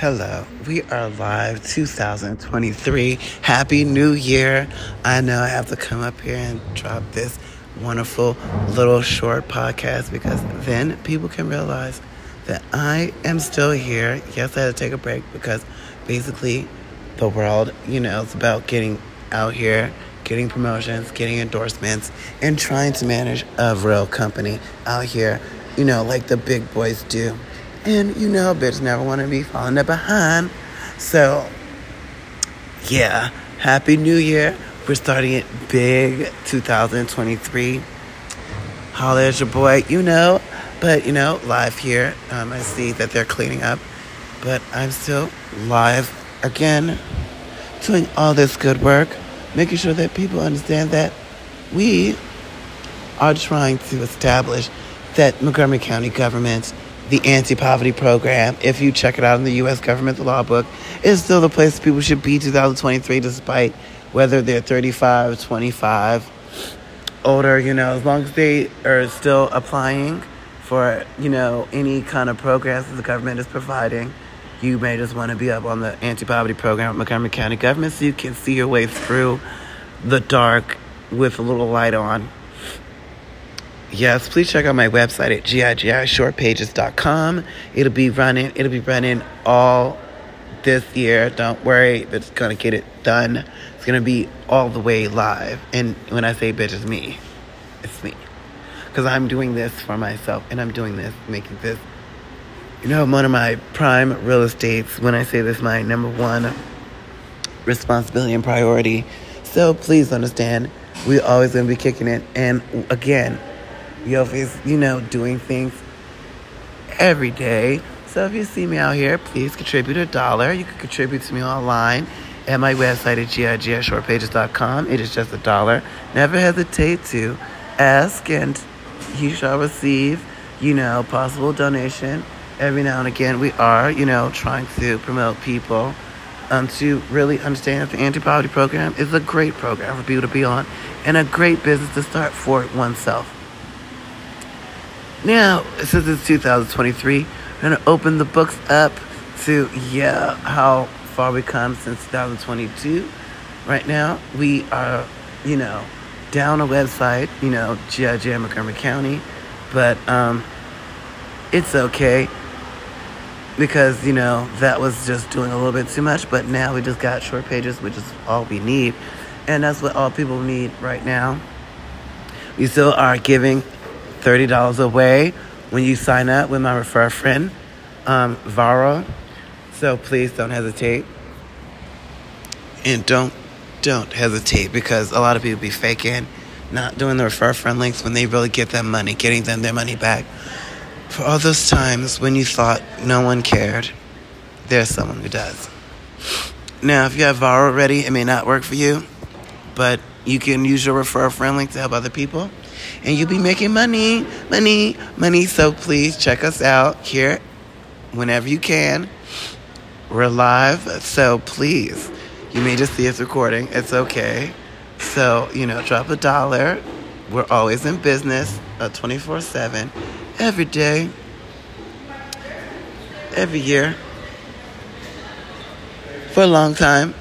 Hello, we are live 2023. Happy New Year. I know I have to come up here and drop this wonderful little short podcast because then people can realize that I am still here. Yes, I had to take a break because basically the world, you know, it's about getting out here, getting promotions, getting endorsements, and trying to manage a real company out here, you know, like the big boys do. And you know, bitch never want to be falling behind. So, yeah, Happy New Year. We're starting it big 2023. Holla at your boy, you know. But, you know, live here. Um, I see that they're cleaning up. But I'm still live again, doing all this good work, making sure that people understand that we are trying to establish that Montgomery County government the anti poverty program, if you check it out in the U.S. government, law book, is still the place people should be 2023, despite whether they're 35, 25, older, you know, as long as they are still applying for, you know, any kind of programs that the government is providing. You may just want to be up on the anti poverty program at Montgomery County government so you can see your way through the dark with a little light on yes, please check out my website at gigishortpages.com. It'll be running. It'll be running all this year. Don't worry, it's gonna get it done. It's gonna be all the way live. And when I say bitch, it's me. It's me. Because I'm doing this for myself, and I'm doing this, making this. You know, one of my prime real estates. When I say this, my number one responsibility and priority. So please understand, we're always gonna be kicking it. And again, Yofi's, you know, doing things every day. So if you see me out here, please contribute a dollar. You can contribute to me online at my website at gigshortpages.com. It is just a dollar. Never hesitate to ask, and you shall receive, you know, possible donation. Every now and again, we are, you know, trying to promote people um, to really understand that the anti-poverty program is a great program for people to be on and a great business to start for oneself. Now, since it's 2023, we're going to open the books up to, yeah, how far we come since 2022. Right now, we are, you know, down a website, you know, GIJ Montgomery County, but um, it's okay because, you know, that was just doing a little bit too much, but now we just got short pages, which is all we need. And that's what all people need right now. We still are giving $30 away when you sign up with my refer friend, um, Vara. So please don't hesitate. And don't don't hesitate because a lot of people be faking, not doing the refer friend links when they really get them money, getting them their money back. For all those times when you thought no one cared, there's someone who does. Now, if you have Vara already, it may not work for you, but you can use your refer friend link to help other people and you'll be making money, money, money. So please check us out here whenever you can. We're live, so please, you may just see us recording. It's okay. So, you know, drop a dollar. We're always in business uh, 24 7, every day, every year, for a long time.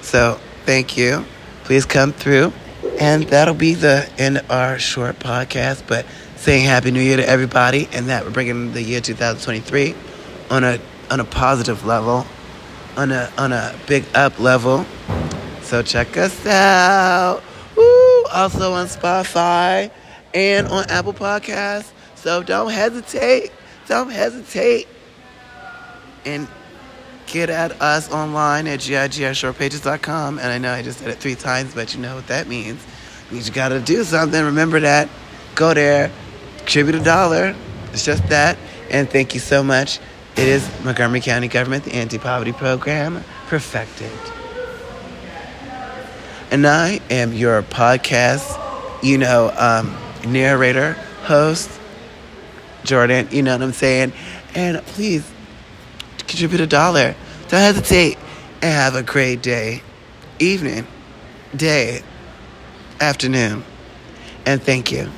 So, thank you. Please come through. And that'll be the end of our short podcast. But saying Happy New Year to everybody, and that we're bringing the year 2023 on a on a positive level, on a on a big up level. So check us out. Woo! Also on Spotify and on Apple Podcasts. So don't hesitate. Don't hesitate. And get at us online at gigshortpages.com. And I know I just said it three times, but you know what that means. Means You got to do something. Remember that. Go there, contribute a dollar. It's just that. And thank you so much. It is Montgomery County Government, the Anti Poverty Program, perfected. And I am your podcast, you know, um, narrator, host, Jordan. You know what I'm saying? And please contribute a dollar. Don't hesitate and have a great day, evening, day, afternoon. And thank you.